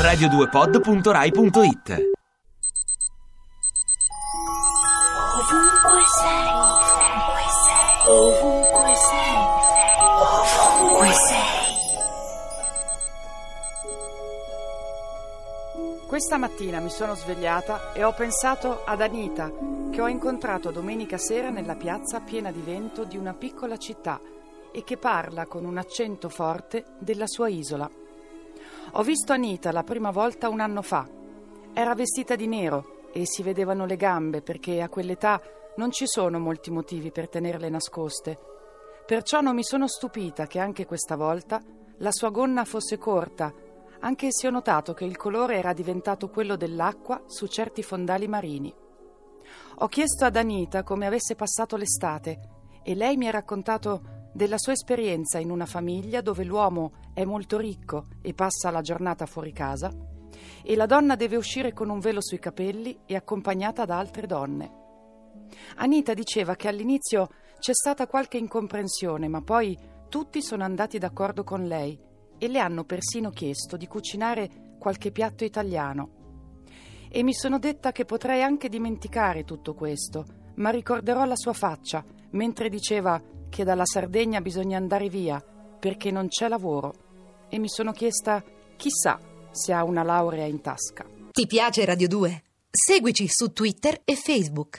radio2pod.rai.it Ovunque sei, ovunque sei, ovunque sei, ovunque sei. Questa mattina mi sono svegliata e ho pensato ad Anita, che ho incontrato domenica sera nella piazza piena di vento di una piccola città e che parla con un accento forte della sua isola. Ho visto Anita la prima volta un anno fa. Era vestita di nero e si vedevano le gambe perché a quell'età non ci sono molti motivi per tenerle nascoste. Perciò non mi sono stupita che anche questa volta la sua gonna fosse corta, anche se ho notato che il colore era diventato quello dell'acqua su certi fondali marini. Ho chiesto ad Anita come avesse passato l'estate e lei mi ha raccontato della sua esperienza in una famiglia dove l'uomo è molto ricco e passa la giornata fuori casa e la donna deve uscire con un velo sui capelli e accompagnata da altre donne. Anita diceva che all'inizio c'è stata qualche incomprensione, ma poi tutti sono andati d'accordo con lei e le hanno persino chiesto di cucinare qualche piatto italiano. E mi sono detta che potrei anche dimenticare tutto questo, ma ricorderò la sua faccia mentre diceva che dalla Sardegna bisogna andare via perché non c'è lavoro. E mi sono chiesta, chissà se ha una laurea in tasca. Ti piace Radio 2? Seguici su Twitter e Facebook.